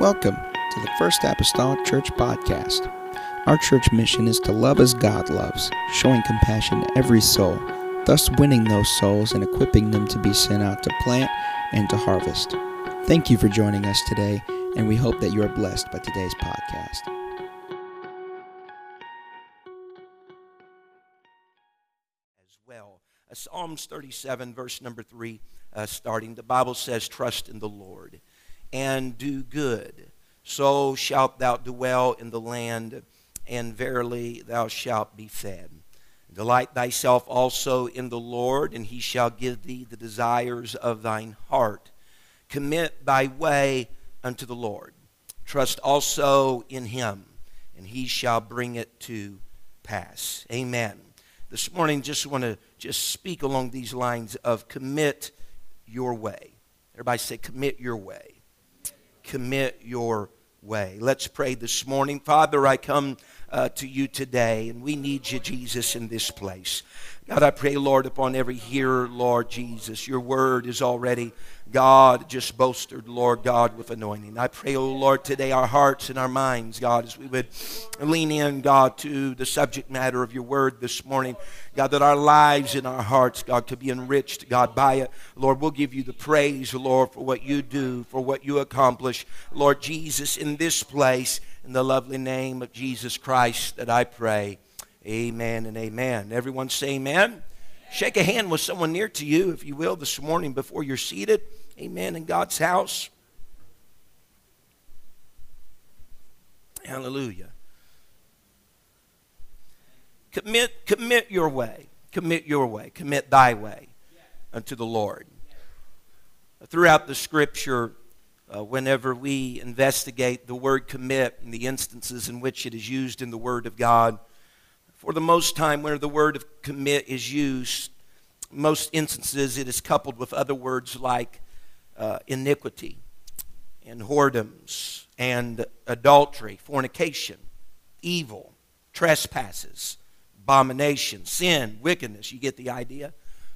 Welcome to the First Apostolic Church Podcast. Our church mission is to love as God loves, showing compassion to every soul, thus winning those souls and equipping them to be sent out to plant and to harvest. Thank you for joining us today, and we hope that you are blessed by today's podcast. Uh, Psalms 37, verse number 3, uh, starting, the Bible says, Trust in the Lord and do good. So shalt thou dwell in the land, and verily thou shalt be fed. Delight thyself also in the Lord, and he shall give thee the desires of thine heart. Commit thy way unto the Lord. Trust also in him, and he shall bring it to pass. Amen. This morning, just want to just speak along these lines of commit your way. Everybody say, commit your way commit your way. Let's pray this morning. Father, I come uh, to you today, and we need you, Jesus, in this place. God, I pray, Lord, upon every hearer, Lord Jesus. Your word is already, God, just bolstered, Lord God, with anointing. I pray, oh Lord, today our hearts and our minds, God, as we would lean in, God, to the subject matter of your word this morning. God, that our lives and our hearts, God, could be enriched, God, by it. Lord, we'll give you the praise, Lord, for what you do, for what you accomplish. Lord Jesus, in this place, in the lovely name of Jesus Christ that I pray. Amen and amen. Everyone say amen. Shake a hand with someone near to you, if you will, this morning before you're seated. Amen. In God's house. Hallelujah. Commit, commit your way. Commit your way. Commit thy way unto the Lord. Throughout the scripture, uh, whenever we investigate the word commit and the instances in which it is used in the Word of God, for the most time, where the word of commit is used, most instances it is coupled with other words like uh, iniquity and whoredoms and adultery, fornication, evil, trespasses, abomination, sin, wickedness. You get the idea?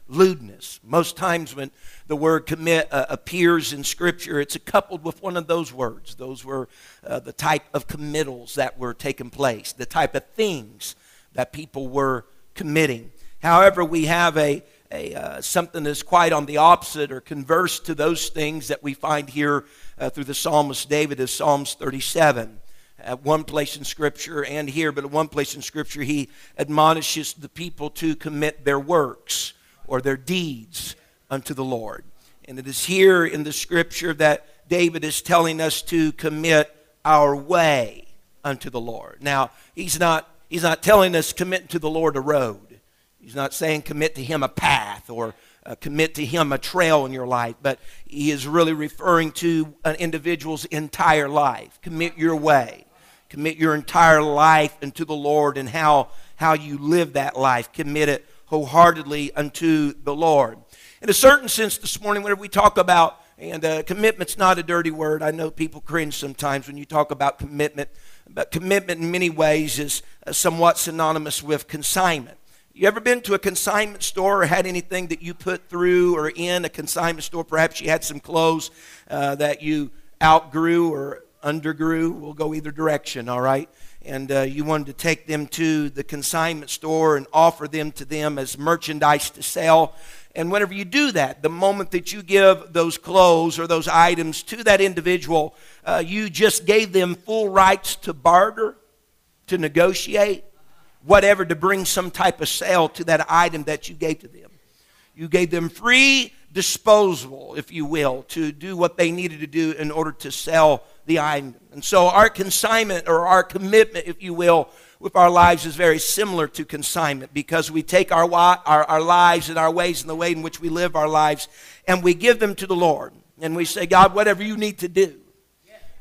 Lewdness. Most times when the word commit uh, appears in Scripture, it's coupled with one of those words. Those were uh, the type of committals that were taking place, the type of things that people were committing. However, we have a, a uh, something that's quite on the opposite or converse to those things that we find here uh, through the psalmist David is Psalms 37 at one place in Scripture and here, but at one place in Scripture, he admonishes the people to commit their works or their deeds unto the Lord. And it is here in the Scripture that David is telling us to commit our way unto the Lord. Now, he's not, he's not telling us commit to the Lord a road. He's not saying commit to him a path or uh, commit to him a trail in your life, but he is really referring to an individual's entire life. Commit your way commit your entire life unto the Lord and how, how you live that life. Commit it wholeheartedly unto the Lord. In a certain sense, this morning, whenever we talk about, and uh, commitment's not a dirty word. I know people cringe sometimes when you talk about commitment, but commitment in many ways is uh, somewhat synonymous with consignment. You ever been to a consignment store or had anything that you put through or in a consignment store? Perhaps you had some clothes uh, that you outgrew or undergrew. We'll go either direction, all right? And uh, you wanted to take them to the consignment store and offer them to them as merchandise to sell. And whenever you do that, the moment that you give those clothes or those items to that individual, uh, you just gave them full rights to barter, to negotiate, whatever, to bring some type of sale to that item that you gave to them. You gave them free disposal, if you will, to do what they needed to do in order to sell the item. And so our consignment or our commitment, if you will, with our lives is very similar to consignment because we take our, our, our lives and our ways and the way in which we live our lives and we give them to the Lord. And we say, God, whatever you need to do,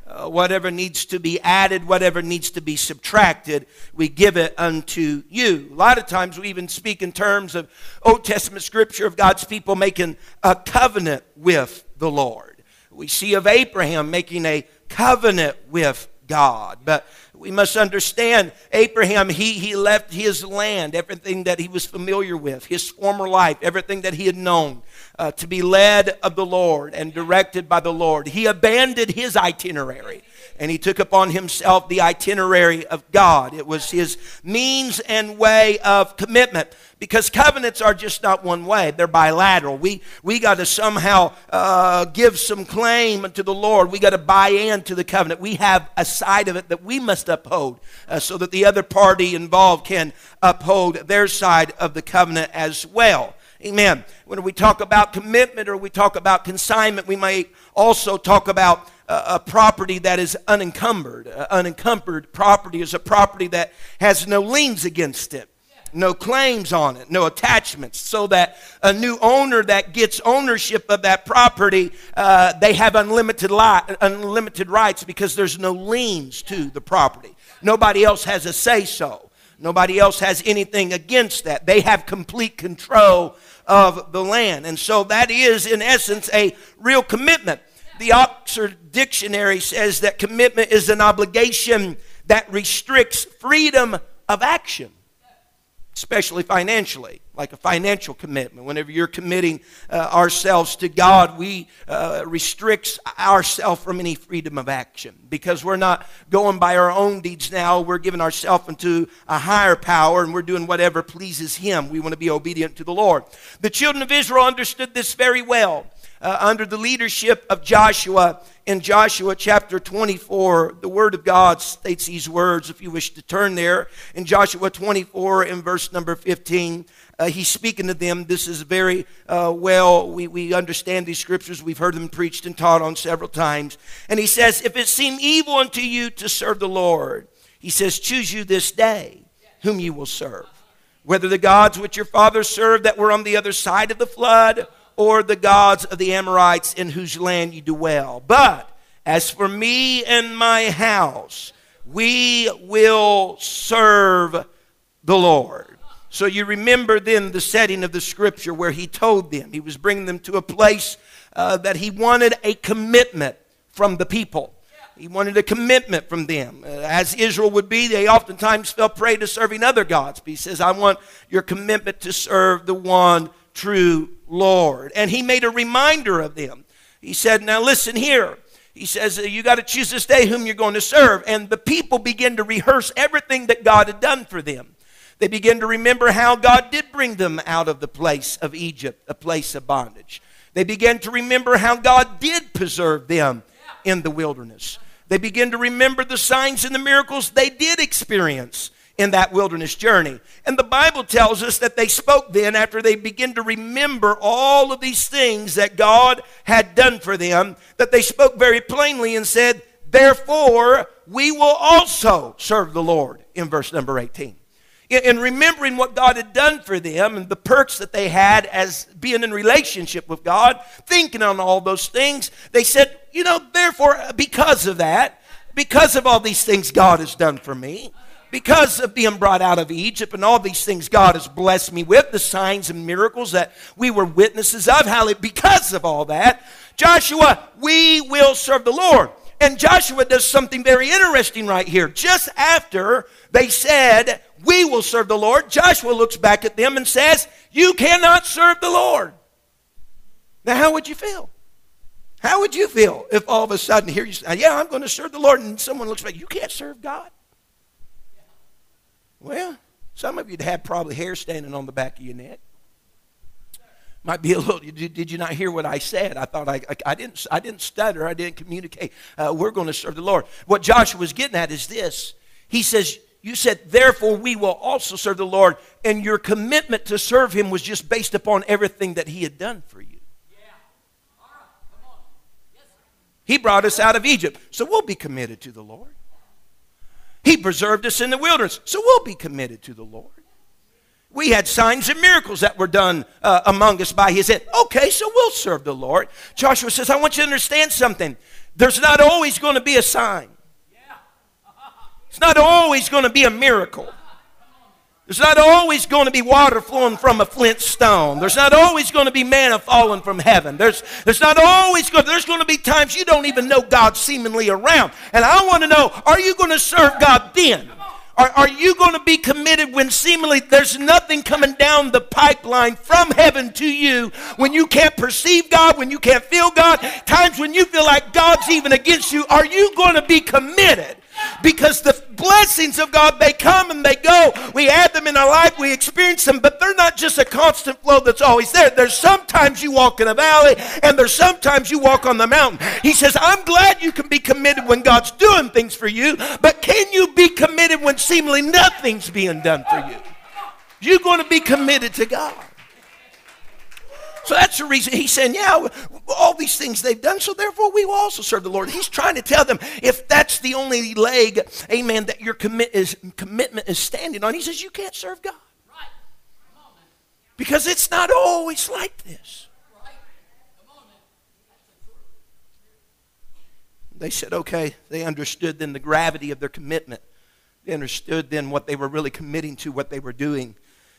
uh, whatever needs to be added, whatever needs to be subtracted, we give it unto you. A lot of times we even speak in terms of Old Testament scripture of God's people making a covenant with the Lord. We see of Abraham making a covenant with God. But we must understand Abraham, he, he left his land, everything that he was familiar with, his former life, everything that he had known, uh, to be led of the Lord and directed by the Lord. He abandoned his itinerary. And he took upon himself the itinerary of God. It was his means and way of commitment. Because covenants are just not one way. They're bilateral. We, we got to somehow uh, give some claim to the lord. We got to buy into the covenant. We have a side of it that we must uphold uh, so that the other party involved can uphold their side of the covenant as well amen when we talk about commitment or we talk about consignment we might also talk about a property that is unencumbered. Uh, unencumbered property is a property that has no liens against it no claims on it, no attachments, so that a new owner that gets ownership of that property, uh, they have unlimited, li- unlimited rights because there's no liens to the property. Nobody else has a say so. Nobody else has anything against that. They have complete control of the land. And so that is, in essence, a real commitment. The Oxford Dictionary says that commitment is an obligation that restricts freedom of action especially financially, like a financial commitment. Whenever you're committing uh, ourselves to God, we uh, restricts ourselves from any freedom of action because we're not going by our own deeds now. We're giving ourselves into a higher power and we're doing whatever pleases Him. We want to be obedient to the Lord. The children of Israel understood this very well uh, under the leadership of Joshua. In Joshua chapter 24, the Word of God states these words, if you wish to turn there. In Joshua 24, in verse number 15, uh, he's speaking to them. This is very uh, well, we, we understand these scriptures. We've heard them preached and taught on several times. And he says, If it seem evil unto you to serve the Lord, he says, Choose you this day whom you will serve. Whether the gods which your fathers served that were on the other side of the flood, or the gods of the Amorites in whose land you dwell. But as for me and my house, we will serve the Lord. So you remember then the setting of the scripture where he told them, he was bringing them to a place uh, that he wanted a commitment from the people. He wanted a commitment from them. Uh, as Israel would be, they oftentimes fell prey to serving other gods. But he says, I want your commitment to serve the one true Lord. And he made a reminder of them. He said, Now listen here. He says, You got to choose this day whom you're going to serve. And the people began to rehearse everything that God had done for them. They begin to remember how God did bring them out of the place of Egypt, a place of bondage. They began to remember how God did preserve them in the wilderness. They begin to remember the signs and the miracles they did experience in that wilderness journey. And the Bible tells us that they spoke then after they began to remember all of these things that God had done for them, that they spoke very plainly and said, Therefore, we will also serve the Lord, in verse number 18. In remembering what God had done for them and the perks that they had as being in relationship with God, thinking on all those things, they said, You know, therefore, because of that, because of all these things God has done for me, because of being brought out of Egypt and all these things God has blessed me with, the signs and miracles that we were witnesses of, hallelujah, because of all that, Joshua, we will serve the Lord. And Joshua does something very interesting right here. Just after they said, We will serve the Lord, Joshua looks back at them and says, You cannot serve the Lord. Now, how would you feel? How would you feel if all of a sudden here you say, Yeah, I'm going to serve the Lord, and someone looks back, You can't serve God? Well, some of you'd have probably hair standing on the back of your neck. Might be a little. Did, you not hear what I said? I thought I, I, I didn't. I didn't stutter. I didn't communicate. Uh, we're going to serve the Lord. What Joshua was getting at is this. He says, "You said, therefore we will also serve the Lord, and your commitment to serve Him was just based upon everything that He had done for you." He brought us out of Egypt, so we'll be committed to the Lord. He preserved us in the wilderness, so we'll be committed to the Lord. We had signs and miracles that were done uh, among us by his head. Okay, so we'll serve the Lord. Joshua says, I want you to understand something. There's not always going to be a sign, it's not always going to be a miracle. There's not always going to be water flowing from a flint stone. There's not always going to be manna falling from heaven. There's, there's not always going there's going to be times you don't even know God seemingly around. And I want to know, are you going to serve God then? Are, are you going to be committed when seemingly there's nothing coming down the pipeline from heaven to you, when you can't perceive God, when you can't feel God, times when you feel like God's even against you? Are you going to be committed? Because the blessings of God, they come and they go. We add them in our life, we experience them, but they're not just a constant flow that's always there. There's sometimes you walk in a valley and there's sometimes you walk on the mountain. He says, I'm glad you can be committed when God's doing things for you, but can you be committed when seemingly nothing's being done for you? You're going to be committed to God. So that's the reason he's saying, yeah, all these things they've done, so therefore we will also serve the Lord. He's trying to tell them if that's the only leg, amen, that your commit is, commitment is standing on, he says you can't serve God. Because it's not always like this. They said, okay, they understood then the gravity of their commitment. They understood then what they were really committing to, what they were doing.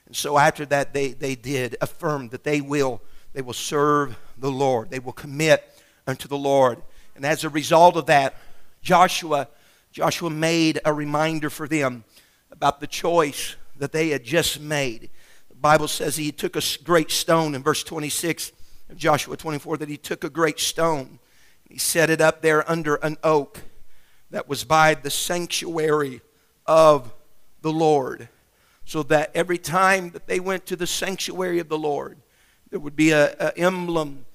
And so after that, they, they did affirm that they will they will serve the Lord. They will commit unto the Lord. And as a result of that, Joshua, Joshua made a reminder for them about the choice that they had just made. The Bible says he took a great stone in verse 26 of Joshua 24 that he took a great stone. He set it up there under an oak that was by the sanctuary of the Lord. So that every time that they went to the sanctuary of the Lord, there would be an emblem,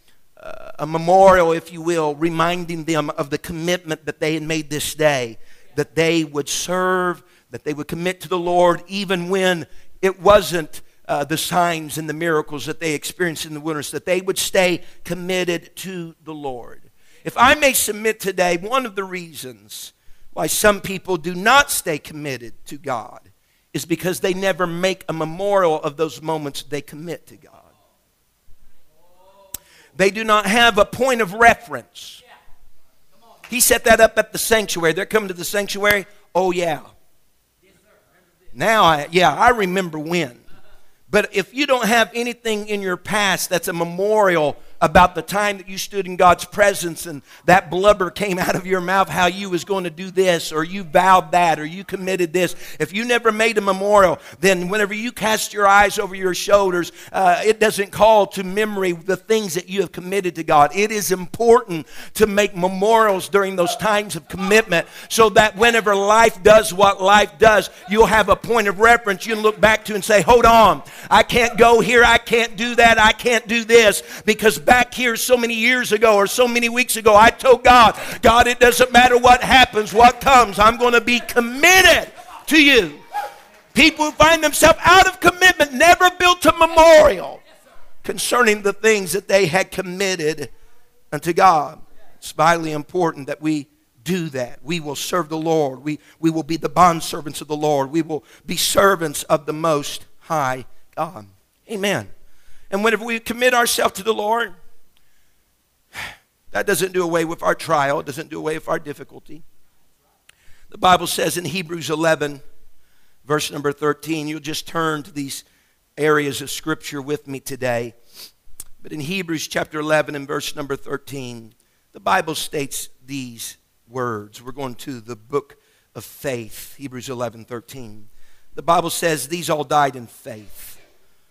uh, a memorial, if you will, reminding them of the commitment that they had made this day, that they would serve, that they would commit to the Lord, even when it wasn't uh, the signs and the miracles that they experienced in the wilderness, that they would stay committed to the Lord. If I may submit today, one of the reasons why some people do not stay committed to God is because they never make a memorial of those moments they commit to God. They do not have a point of reference. He set that up at the sanctuary. They're coming to the sanctuary. Oh, yeah. Now, I, yeah, I remember when. But if you don't have anything in your past that's a memorial about the time that you stood in God's presence and that blubber came out of your mouth, how you was going to do this, or you vowed that, or you committed this. If you never made a memorial, then whenever you cast your eyes over your shoulders, uh, it doesn't call to memory the things that you have committed to God. It is important to make memorials during those times of commitment so that whenever life does what life does, you'll have a point of reference. You can look back to and say, hold on, I can't go here, I can't do that, I can't do this. Because back here so many years ago or so many weeks ago, I told God, God, it doesn't matter what happens, what comes, I'm going to be committed to you. People who find themselves out of commitment never built a memorial concerning the things that they had committed unto God. It's vitally important that we do that. We will serve the Lord. We, we will be the bondservants of the Lord. We will be servants of the Most High God. Amen. And whenever we commit ourselves to the Lord, that doesn't do away with our trial, it doesn't do away with our difficulty. The Bible says in Hebrews 11, verse number 13, you'll just turn to these areas of Scripture with me today. But in Hebrews chapter 11 and verse number 13, the Bible states these words. We're going to the book of faith, Hebrews 11, 13. The Bible says, These all died in faith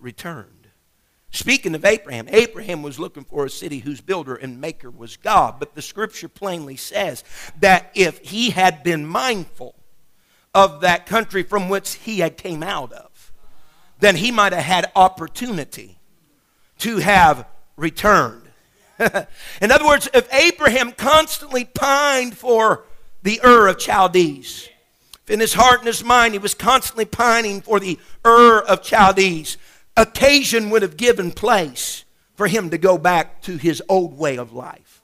returned. Speaking of Abraham, Abraham was looking for a city whose builder and maker was God. But the scripture plainly says that if he had been mindful of that country from which he had came out of, then he might have had opportunity to have returned. in other words, if Abraham constantly pined for the Ur of Chaldees, if in his heart and his mind he was constantly pining for the Ur of Chaldees, occasion would have given place for him to go back to his old way of life,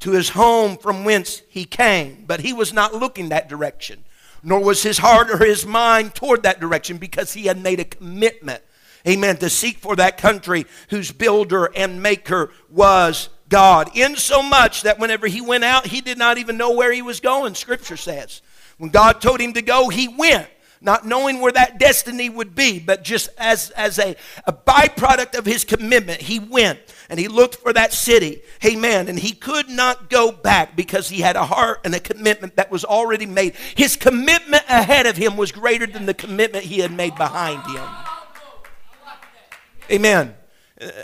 to his home from whence he came. But he was not looking that direction. nor was his heart or his mind toward that direction because he had made a commitment, amen, to seek for that country whose builder and maker was God. Insomuch that whenever he went out, he did not even know where he was going, Scripture says. When God told him to go, he went not knowing where that destiny would be, but just as, as a, a byproduct of his commitment, he went and he looked for that city. Amen. And he could not go back because he had a heart and a commitment that was already made. His commitment ahead of him was greater than the commitment he had made behind him. Amen.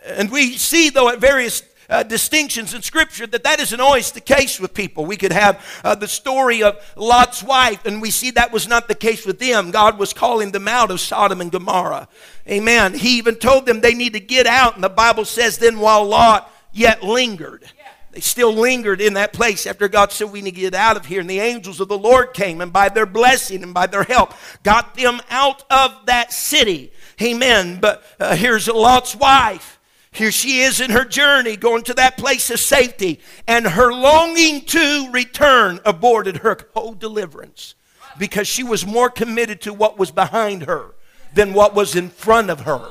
And we see, though, at various uh, distinctions in Scripture that that isn't always the case with people. We could have uh, the story of Lot's wife, and we see that was not the case with them. God was calling them out of Sodom and Gomorrah. Amen. He even told them they need to get out, and the Bible says, then while Lot yet lingered, they still lingered in that place after God said, We need to get out of here. And the angels of the Lord came, and by their blessing and by their help, got them out of that city. Amen. But uh, here's Lot's wife. Here she is in her journey going to that place of safety, and her longing to return aborted her whole deliverance because she was more committed to what was behind her than what was in front of her.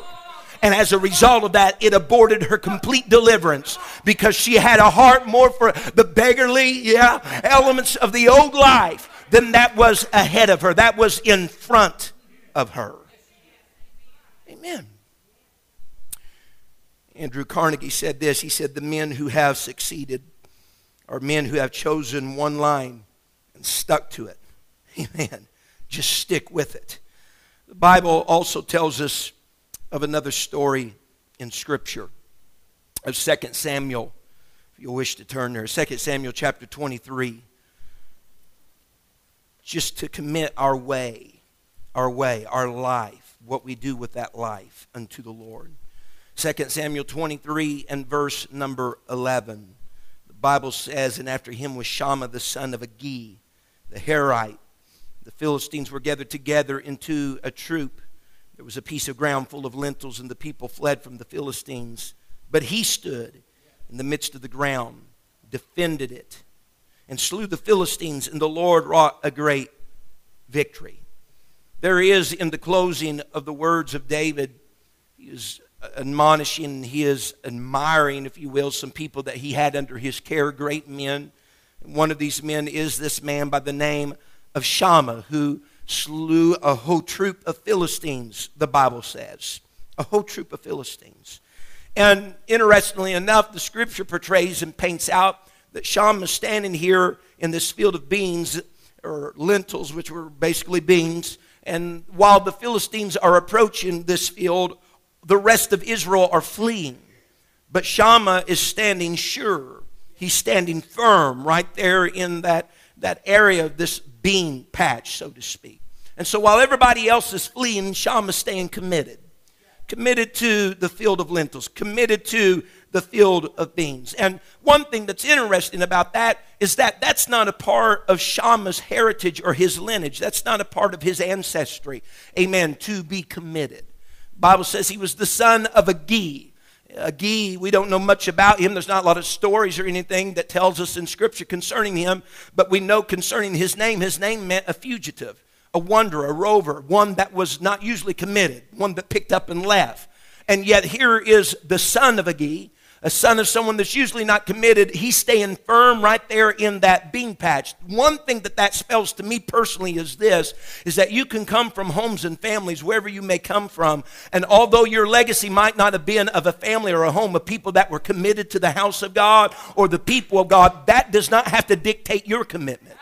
And as a result of that, it aborted her complete deliverance because she had a heart more for the beggarly, yeah, elements of the old life than that was ahead of her. That was in front of her. Amen. Andrew Carnegie said this. He said, The men who have succeeded are men who have chosen one line and stuck to it. Amen. Just stick with it. The Bible also tells us of another story in Scripture of 2 Samuel, if you wish to turn there. 2 Samuel chapter 23. Just to commit our way, our way, our life, what we do with that life unto the Lord. 2 Samuel 23 and verse number 11. The Bible says, And after him was Shammah the son of Agee, the Harite. The Philistines were gathered together into a troop. There was a piece of ground full of lentils, and the people fled from the Philistines. But he stood in the midst of the ground, defended it, and slew the Philistines, and the Lord wrought a great victory. There is in the closing of the words of David, he is admonishing, he is admiring, if you will, some people that he had under his care, great men. One of these men is this man by the name of Shammah, who slew a whole troop of Philistines, the Bible says. A whole troop of Philistines. And interestingly enough, the scripture portrays and paints out that Shammah is standing here in this field of beans, or lentils, which were basically beans. And while the Philistines are approaching this field, the rest of Israel are fleeing. But Shammah is standing sure. He's standing firm right there in that, that area of this bean patch, so to speak. And so while everybody else is fleeing, Shammah's staying committed. Committed to the field of lentils, committed to the field of beans. And one thing that's interesting about that is that that's not a part of Shammah's heritage or his lineage. That's not a part of his ancestry. Amen. To be committed. Bible says he was the son of Agee. A Agee, we don't know much about him. There's not a lot of stories or anything that tells us in Scripture concerning him, but we know concerning his name, his name meant a fugitive, a wanderer, a rover, one that was not usually committed, one that picked up and left. And yet here is the son of Agee, a son of someone that's usually not committed, he's staying firm right there in that bean patch. One thing that that spells to me personally is this, is that you can come from homes and families, wherever you may come from, and although your legacy might not have been of a family or a home of people that were committed to the house of God or the people of God, that does not have to dictate your commitment.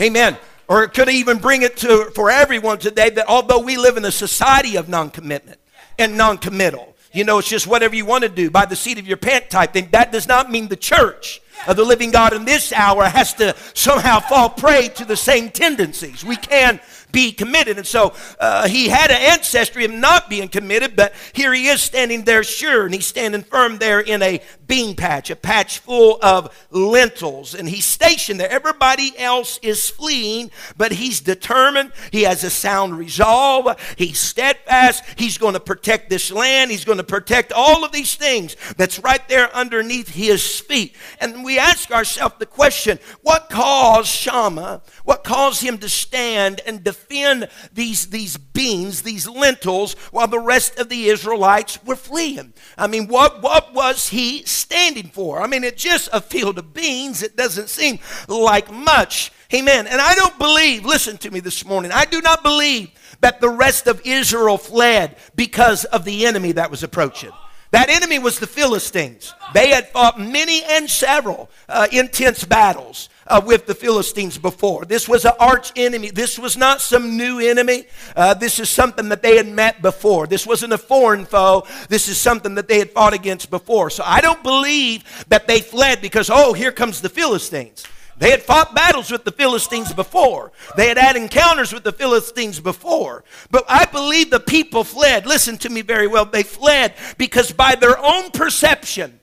Amen. Or it could even bring it to for everyone today that although we live in a society of non-commitment and non-committal, you know, it's just whatever you want to do by the seat of your pant type thing. That does not mean the church of the living God in this hour has to somehow fall prey to the same tendencies. We can be committed. And so uh, he had an ancestry of not being committed, but here he is standing there sure, and he's standing firm there in a bean patch, a patch full of lentils, and he's stationed there. Everybody else is fleeing, but he's determined. He has a sound resolve. He's steadfast. He's going to protect this land. He's going to protect all of these things that's right there underneath his feet. And we ask ourselves the question what caused Shammah, what caused him to stand and defend these, these beans, these lentils, while the rest of the Israelites were fleeing? I mean, what, what was he standing for? I mean, it's just a field of beans. It doesn't seem like much. Amen. And I don't believe, listen to me this morning, I do not believe that the rest of Israel fled because of the enemy that was approaching. That enemy was the Philistines. They had fought many and several uh, intense battles uh, with the Philistines before. This was an arch enemy. This was not some new enemy. Uh, this is something that they had met before. This wasn't a foreign foe. This is something that they had fought against before. So I don't believe that they fled because, oh, here comes the Philistines. They had fought battles with the Philistines before. They had had encounters with the Philistines before. But I believe the people fled. Listen to me very well. They fled because by their own perception,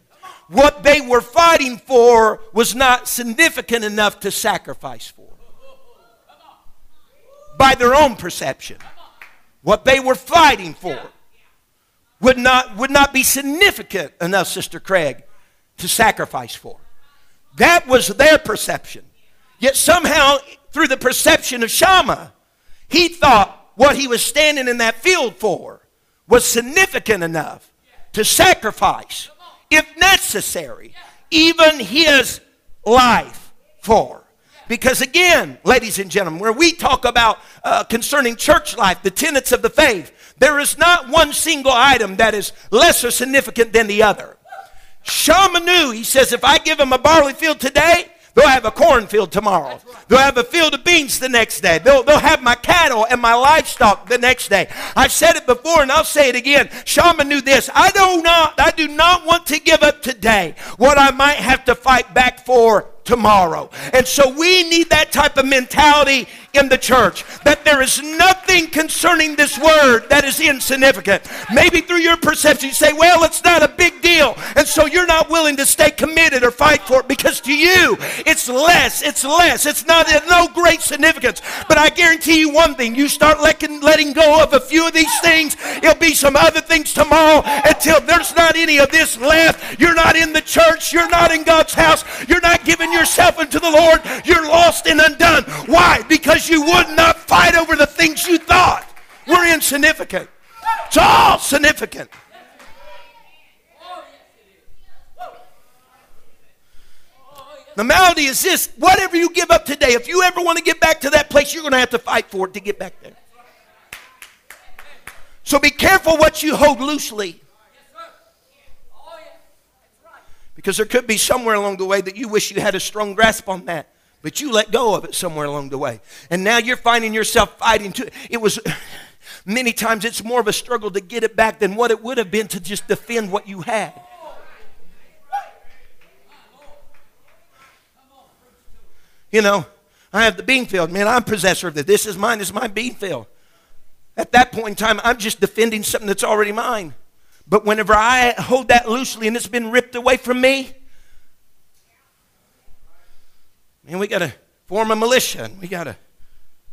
what they were fighting for was not significant enough to sacrifice for. By their own perception, what they were fighting for would not, would not be significant enough, Sister Craig, to sacrifice for. That was their perception. Yet somehow, through the perception of Shammah, he thought what he was standing in that field for was significant enough to sacrifice, if necessary, even his life for. Because again, ladies and gentlemen, where we talk about uh, concerning church life, the tenets of the faith, there is not one single item that is lesser significant than the other. Shammah knew, he says, if I give him a barley field today, they'll have a cornfield tomorrow. They'll have a field of beans the next day. They'll, they'll have my cattle and my livestock the next day. I've said it before and I'll say it again. Shammah knew this. I do not, I do not want to give up today what I might have to fight back for tomorrow. And so we need that type of mentality in the church that there is nothing concerning this word that is insignificant. Maybe through your perception, you say, well, it's not a big deal. And so you're not willing to stay committed or fight for it because to you, it's less, it's less, it's not no great significance. But I guarantee you one thing you start letting, letting go of a few of these things, it'll be some other things tomorrow until there's not any of this left. You're not in the church, you're not in God's house, you're not giving yourself into the Lord, you're lost and undone. Why? Because because you would not fight over the things you thought were insignificant. It's all significant. The malady is this whatever you give up today, if you ever want to get back to that place, you're going to have to fight for it to get back there. So be careful what you hold loosely. Because there could be somewhere along the way that you wish you had a strong grasp on that. But you let go of it somewhere along the way. And now you're finding yourself fighting to it was many times it's more of a struggle to get it back than what it would have been to just defend what you had. You know, I have the bean field. Man, I'm possessor of this. This is mine. This is my bean field. At that point in time, I'm just defending something that's already mine. But whenever I hold that loosely and it's been ripped away from me, And we got to form a militia. And we got to,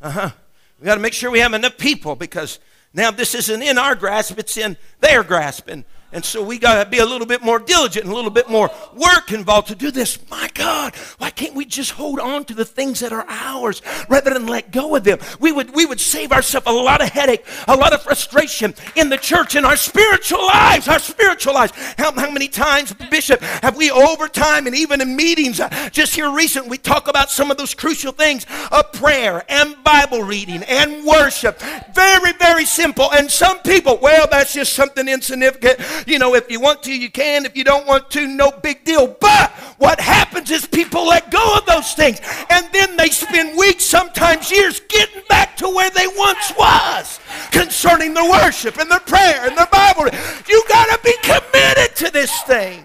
uh huh. We got to make sure we have enough people because now this isn't in our grasp, it's in their grasp. And and so we got to be a little bit more diligent and a little bit more work involved to do this. My God, why can't we just hold on to the things that are ours rather than let go of them? We would, we would save ourselves a lot of headache, a lot of frustration in the church, in our spiritual lives, our spiritual lives. How, how many times, Bishop, have we over time and even in meetings, uh, just here recent, we talk about some of those crucial things of prayer and Bible reading and worship. Very, very simple. And some people, well, that's just something insignificant. You know, if you want to, you can. If you don't want to, no big deal. But what happens is people let go of those things. And then they spend weeks, sometimes years, getting back to where they once was concerning their worship and their prayer and their Bible. You got to be committed to this thing.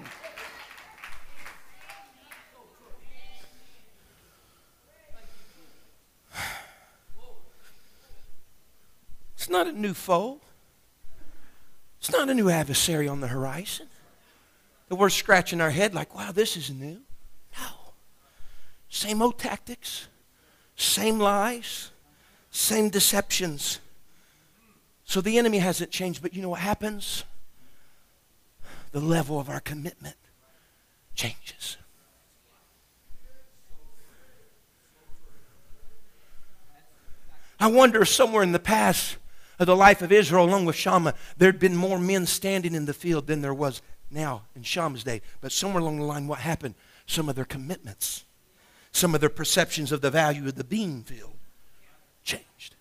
It's not a new foe. It's not a new adversary on the horizon. And we're scratching our head like, wow, this is new. No. Same old tactics, same lies, same deceptions. So the enemy hasn't changed, but you know what happens? The level of our commitment changes. I wonder if somewhere in the past of the life of Israel, along with Shammah, there'd been more men standing in the field than there was now in Shammah's day. But somewhere along the line, what happened? Some of their commitments, some of their perceptions of the value of the bean field changed.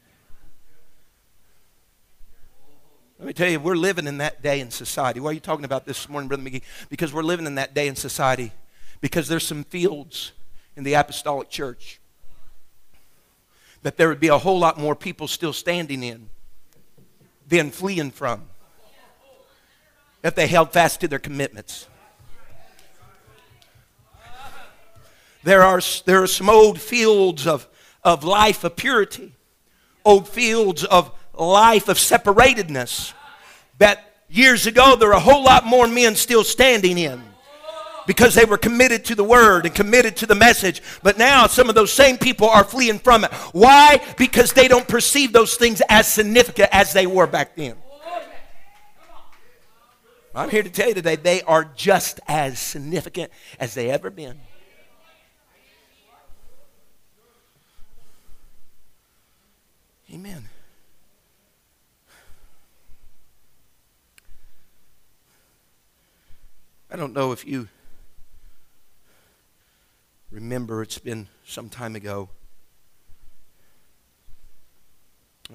Let me tell you, we're living in that day in society. Why are you talking about this morning, Brother McGee? Because we're living in that day in society. Because there's some fields in the apostolic church that there would be a whole lot more people still standing in than fleeing from if they held fast to their commitments. There are, there are some old fields of, of life of purity, old fields of life of separatedness that years ago there were a whole lot more men still standing in because they were committed to the word and committed to the message. But now some of those same people are fleeing from it. Why? Because they don't perceive those things as significant as they were back then. I'm here to tell you today they are just as significant as they ever been. Amen. I don't know if you remember, it's been some time ago.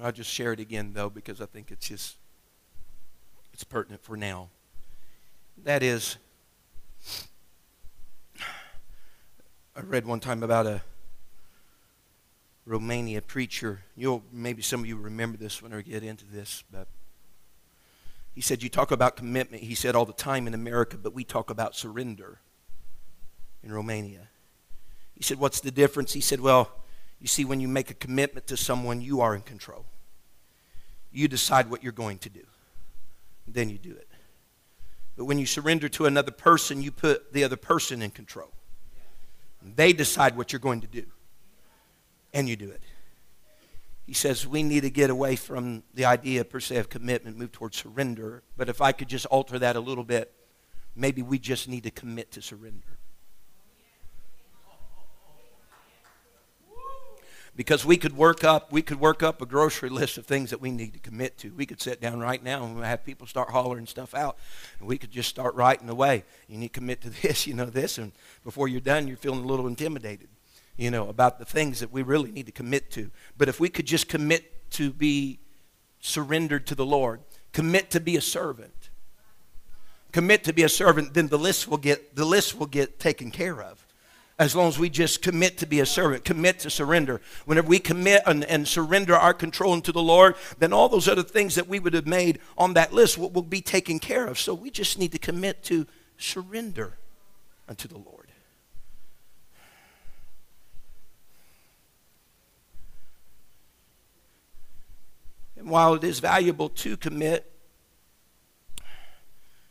I'll just share it again, though, because I think it's just it's pertinent for now. That is, I read one time about a Romania preacher. You'll maybe some of you remember this when I get into this, but he said, You talk about commitment, he said all the time in America, but we talk about surrender in Romania. He said, What's the difference? He said, Well, you see, when you make a commitment to someone, you are in control. You decide what you're going to do, then you do it. But when you surrender to another person, you put the other person in control. They decide what you're going to do, and you do it. He says we need to get away from the idea, per se, of commitment, move towards surrender. But if I could just alter that a little bit, maybe we just need to commit to surrender. Because we could work up we could work up a grocery list of things that we need to commit to. We could sit down right now and have people start hollering stuff out and we could just start writing away. You need to commit to this you know this and before you're done you're feeling a little intimidated you know about the things that we really need to commit to. But if we could just commit to be surrendered to the lord commit to be a servant commit to be a servant then the list will get the list will get taken care of as long as we just commit to be a servant, commit to surrender. Whenever we commit and, and, surrender our control into the Lord, then all those other things that we would have made on that list will, will be taken care of. So we just need to commit to surrender unto the Lord. And while it is valuable to commit,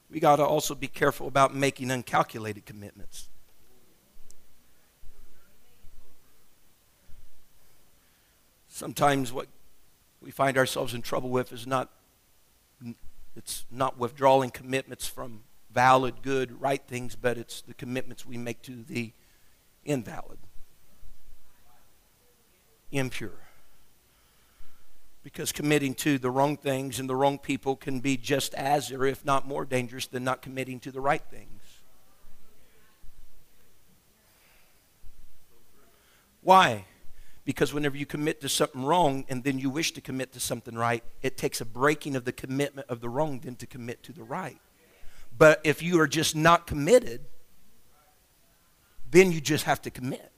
we got to also be careful about making uncalculated commitments. Sometimes what we find ourselves in trouble with is not it's not withdrawing commitments from valid, good, right things, but it's the commitments we make to the invalid, impure. Because committing to the wrong things and the wrong people can be just as, or if not more dangerous than not committing to the right things. Why? Because whenever you commit to something wrong and then you wish to commit to something right, it takes a breaking of the commitment of the wrong then to commit to the right. But if you are just not committed, then you just have to commit.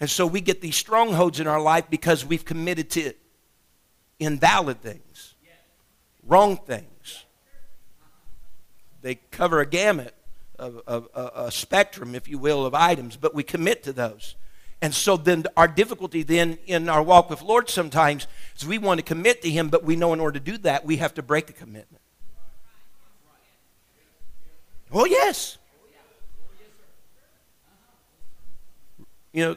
And so we get these strongholds in our life because we've committed to invalid things, wrong things. They cover a gamut of, of, a spectrum, if you will, of items, but we commit to those. And so then our difficulty then in our walk with Lord sometimes is we want to commit to Him, but we know in order to do that, we have to break a commitment. Oh, yes. You know,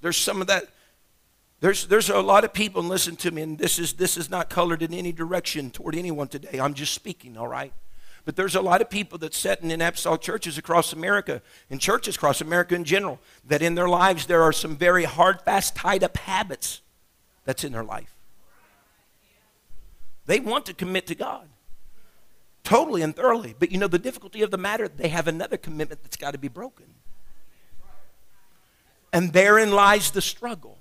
there's some of that. There's, there's a lot of people, and listen to me, and this is, this is not colored in any direction toward anyone today. I'm just speaking, all right? But there's a lot of people that sitting in apostolic churches across America, and churches across America in general, that in their lives there are some very hard, fast, tied up habits that's in their life. They want to commit to God totally and thoroughly. But you know, the difficulty of the matter, they have another commitment that's got to be broken. And therein lies the struggle.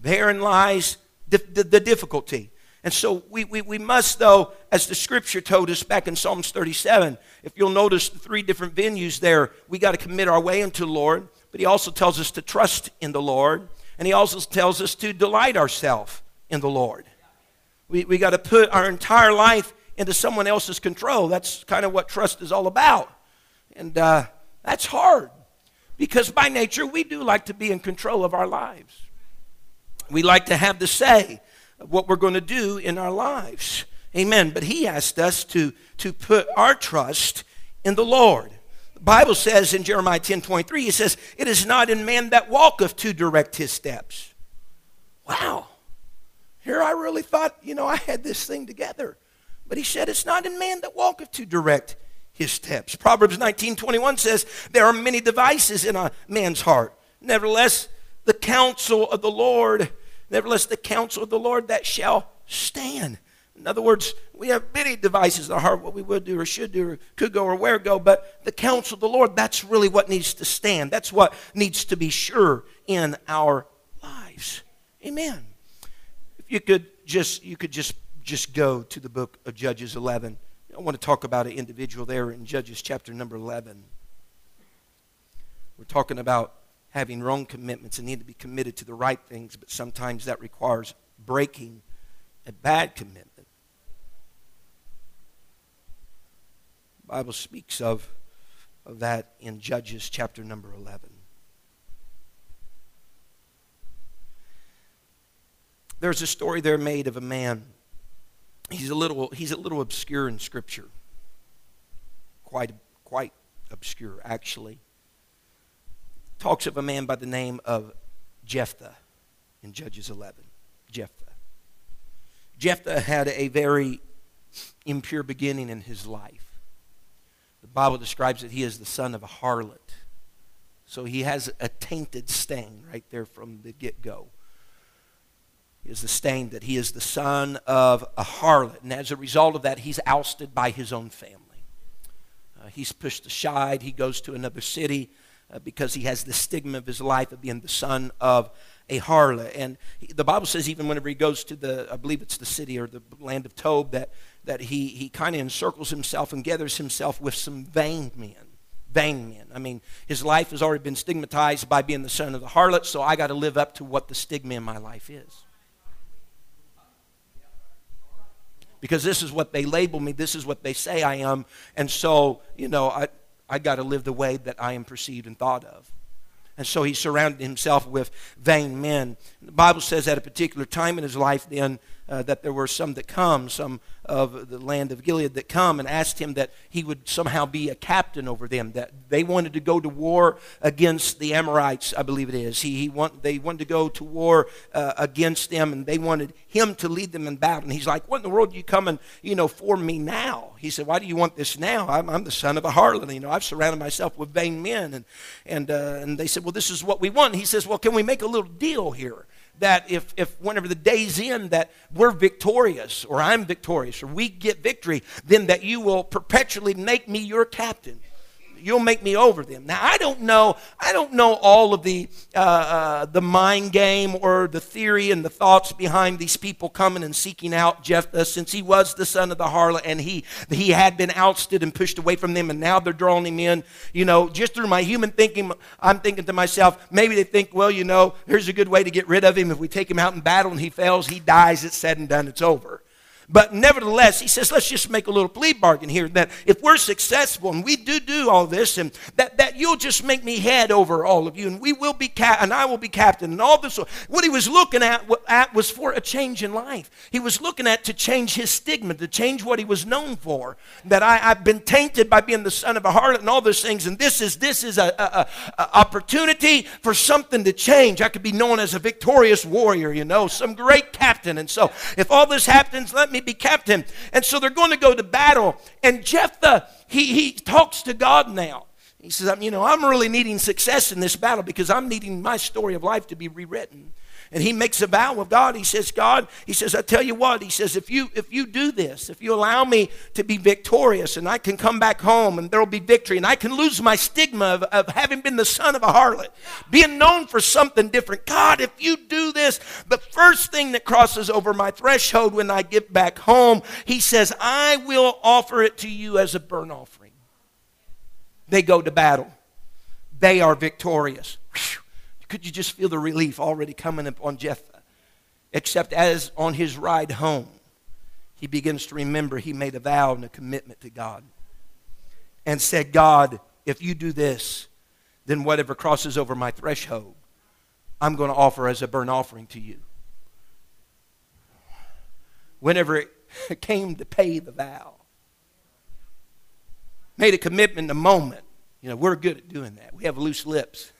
Therein lies the, the, the difficulty. And so we, we, we must, though, as the scripture told us back in Psalms 37, if you'll notice the three different venues there, we got to commit our way into the Lord. But he also tells us to trust in the Lord. And he also tells us to delight ourselves in the Lord. We, we got to put our entire life into someone else's control. That's kind of what trust is all about. And uh, that's hard because by nature we do like to be in control of our lives. We like to have the say what we're going to do in our lives. Amen. But he asked us to, to put our trust in the Lord. The Bible says in Jeremiah 10 23, he says, It is not in man that walketh to direct his steps. Wow. Here I really thought, you know, I had this thing together. But he said, It's not in man that walketh to direct his steps. Proverbs 19 21 says, There are many devices in a man's heart. Nevertheless, the counsel of the Lord, nevertheless, the counsel of the Lord that shall stand. In other words, we have many devices in our heart, what we would do or should do or could go or where go, but the counsel of the Lord, that's really what needs to stand. That's what needs to be sure in our lives. Amen. If you could just, you could just just go to the book of Judges 11. I want to talk about an individual there in Judges chapter number 11. We're talking about having wrong commitments and need to be committed to the right things, but sometimes that requires breaking a bad commitment. The Bible speaks of, of that in Judges chapter number 11. There's a story there made of a man he's a little he's a little obscure in scripture quite quite obscure actually talks of a man by the name of jephthah in judges 11 jephthah jephthah had a very impure beginning in his life the bible describes that he is the son of a harlot so he has a tainted stain right there from the get-go is the stain that he is the son of a harlot. And as a result of that, he's ousted by his own family. Uh, he's pushed aside. He goes to another city Uh, because he has the stigma of his life of being the son of a harlot. And he, the Bible says even whenever he goes to the, I believe it's the city or the land of Tob, that, that he, he kind of encircles himself and gathers himself with some vain men vain men. I mean, his life has already been stigmatized by being the son of the harlot, so I got to live up to what the stigma in my life is. because this is what they label me, this is what they say I am, and so, you know, I, I got to live the way that I am perceived and thought of. And so he surrounded himself with vain men. The Bible says at a particular time in his life, then, uh, that there were some that come, some of the land of Gilead that come and asked him that he would somehow be a captain over them, that they wanted to go to war against the Amorites, I believe it is. He, he want, they wanted to go to war uh, against them, and they wanted him to lead them in battle. And he's like, what in the world are you coming, you know, for me now? He said, why do you want this now? I'm, I'm the son of a harlot. You know, I've surrounded myself with vain men. And, and, uh, and they said, well, this is what we want. He says, well, can we make a little deal here? That if, if whenever the day's in that we're victorious or I'm victorious or we get victory, then that you will perpetually make me your captain you'll make me over them. Now I don't know. I don't know all of the uh, uh, the mind game or the theory and the thoughts behind these people coming and seeking out Jephthah, since he was the son of the harlot and he he had been ousted and pushed away from them, and now they're drawing him in. You know, just through my human thinking, I'm thinking to myself, maybe they think, well, you know, here's a good way to get rid of him. If we take him out in battle and he fails, he dies. It's said and done. It's over. But nevertheless, he says, let's just make a little plea bargain here that if we're successful and we do do all this, and that, that you'll just make me head over all of you, and we will be cap- and I will be captain, and all this. What he was looking at, at was for a change in life. He was looking at to change his stigma, to change what he was known for. That I, have been tainted by being the son of a harlot and all those things, and this is this is a, a, a opportunity for something to change. I could be known as a victorious warrior, you know, some great captain. And so, if all this happens, let me be captain. And so they're going to go to battle. And Jephthah, he, he talks to God now. He says, I'm, You know, I'm really needing success in this battle because I'm needing my story of life to be rewritten and he makes a vow with God. He says, God, he says, I tell you what, he says, if you if you do this, if you allow me to be victorious and I can come back home and there'll be victory and I can lose my stigma of, of having been the son of a harlot, being known for something different. God, if you do this, the first thing that crosses over my threshold when I get back home, he says, I will offer it to you as a burnt offering. They go to battle. They are victorious. Whew. Could you just feel the relief already coming upon Jephthah? Except as on his ride home, he begins to remember he made a vow and a commitment to God and said, God, if you do this, then whatever crosses over my threshold, I'm going to offer as a burnt offering to you. Whenever it came to pay the vow, made a commitment in a moment. You know, we're good at doing that. We have loose lips.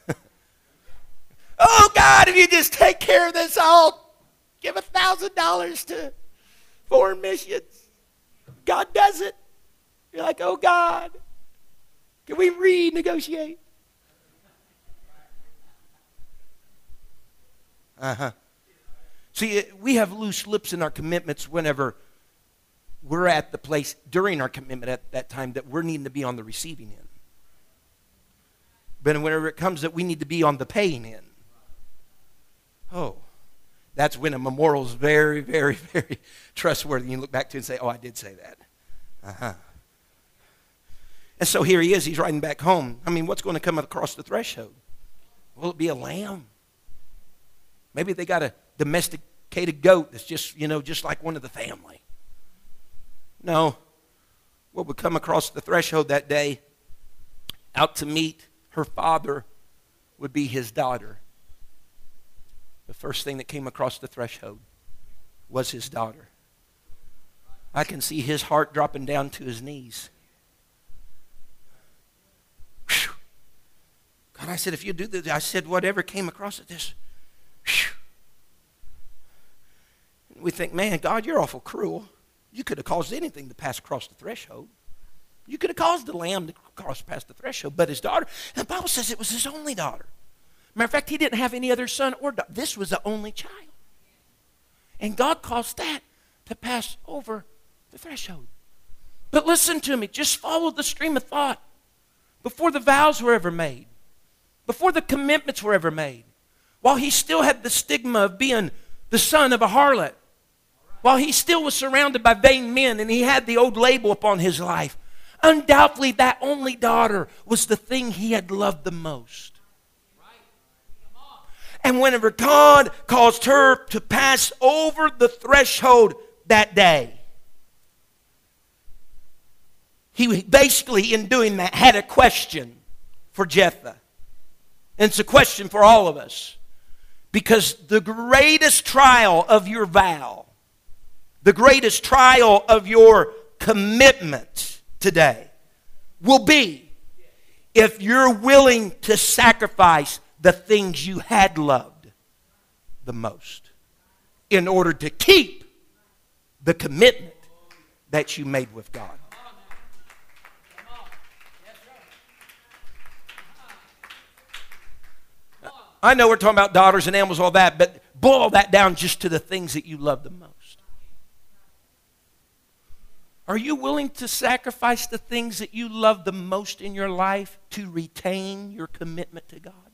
Oh, God, if you just take care of this, I'll give a $1,000 to foreign missions. God does it. You're like, oh, God, can we renegotiate? Uh huh. See, we have loose lips in our commitments whenever we're at the place during our commitment at that time that we're needing to be on the receiving end. But whenever it comes that we need to be on the paying end, Oh, that's when a memorial is very, very, very trustworthy. You look back to and say, oh, I did say that. Uh huh. And so here he is. He's riding back home. I mean, what's going to come across the threshold? Will it be a lamb? Maybe they got a domesticated goat that's just, you know, just like one of the family. No. What would come across the threshold that day out to meet her father would be his daughter the first thing that came across the threshold was his daughter. I can see his heart dropping down to his knees. Whew. God, I said, if you do this, I said, whatever came across it, this. We think, man, God, you're awful cruel. You could have caused anything to pass across the threshold. You could have caused the lamb to cross past the threshold, but his daughter, the Bible says it was his only daughter. Matter of fact, he didn't have any other son or daughter. This was the only child. And God caused that to pass over the threshold. But listen to me, just follow the stream of thought. Before the vows were ever made, before the commitments were ever made, while he still had the stigma of being the son of a harlot, while he still was surrounded by vain men and he had the old label upon his life, undoubtedly that only daughter was the thing he had loved the most. And whenever God caused her to pass over the threshold that day, he basically, in doing that, had a question for Jephthah. And it's a question for all of us. Because the greatest trial of your vow, the greatest trial of your commitment today will be if you're willing to sacrifice the things you had loved the most in order to keep the commitment that you made with God. I know we're talking about daughters and animals, all that, but boil that down just to the things that you love the most. Are you willing to sacrifice the things that you love the most in your life to retain your commitment to God?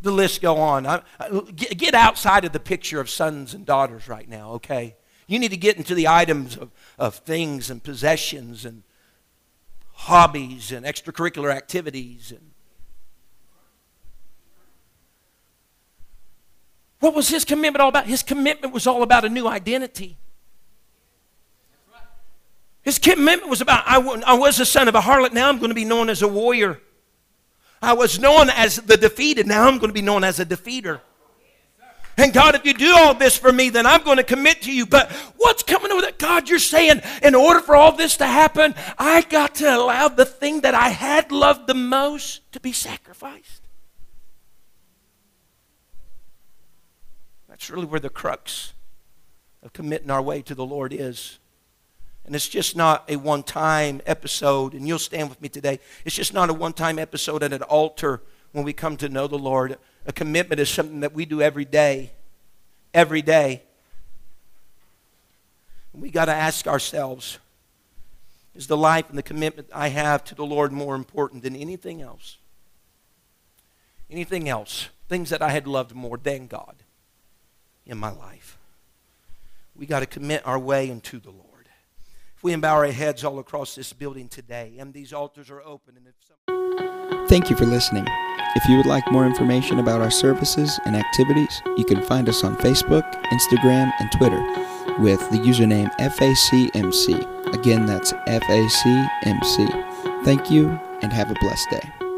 The list go on. I, I, get outside of the picture of sons and daughters right now, okay? You need to get into the items of, of things and possessions and hobbies and extracurricular activities and What was his commitment all about? His commitment was all about a new identity. His commitment was about I, I was the son of a harlot, now I'm going to be known as a warrior. I was known as the defeated, now I'm going to be known as a defeater. And God, if you do all this for me, then I'm going to commit to you. But what's coming with it? God, you're saying in order for all this to happen, I got to allow the thing that I had loved the most to be sacrificed. That's really where the crux of committing our way to the Lord is. And it's just not a one time episode, and you'll stand with me today. It's just not a one time episode at an altar when we come to know the Lord. A commitment is something that we do every day. Every day. We got to ask ourselves is the life and the commitment I have to the Lord more important than anything else? Anything else? Things that I had loved more than God in my life. We got to commit our way into the Lord. If we bow our heads all across this building today, and these altars are open, and if some... Thank you for listening. If you would like more information about our services and activities, you can find us on Facebook, Instagram, and Twitter with the username FACMC. Again, that's FACMC. Thank you and have a blessed day.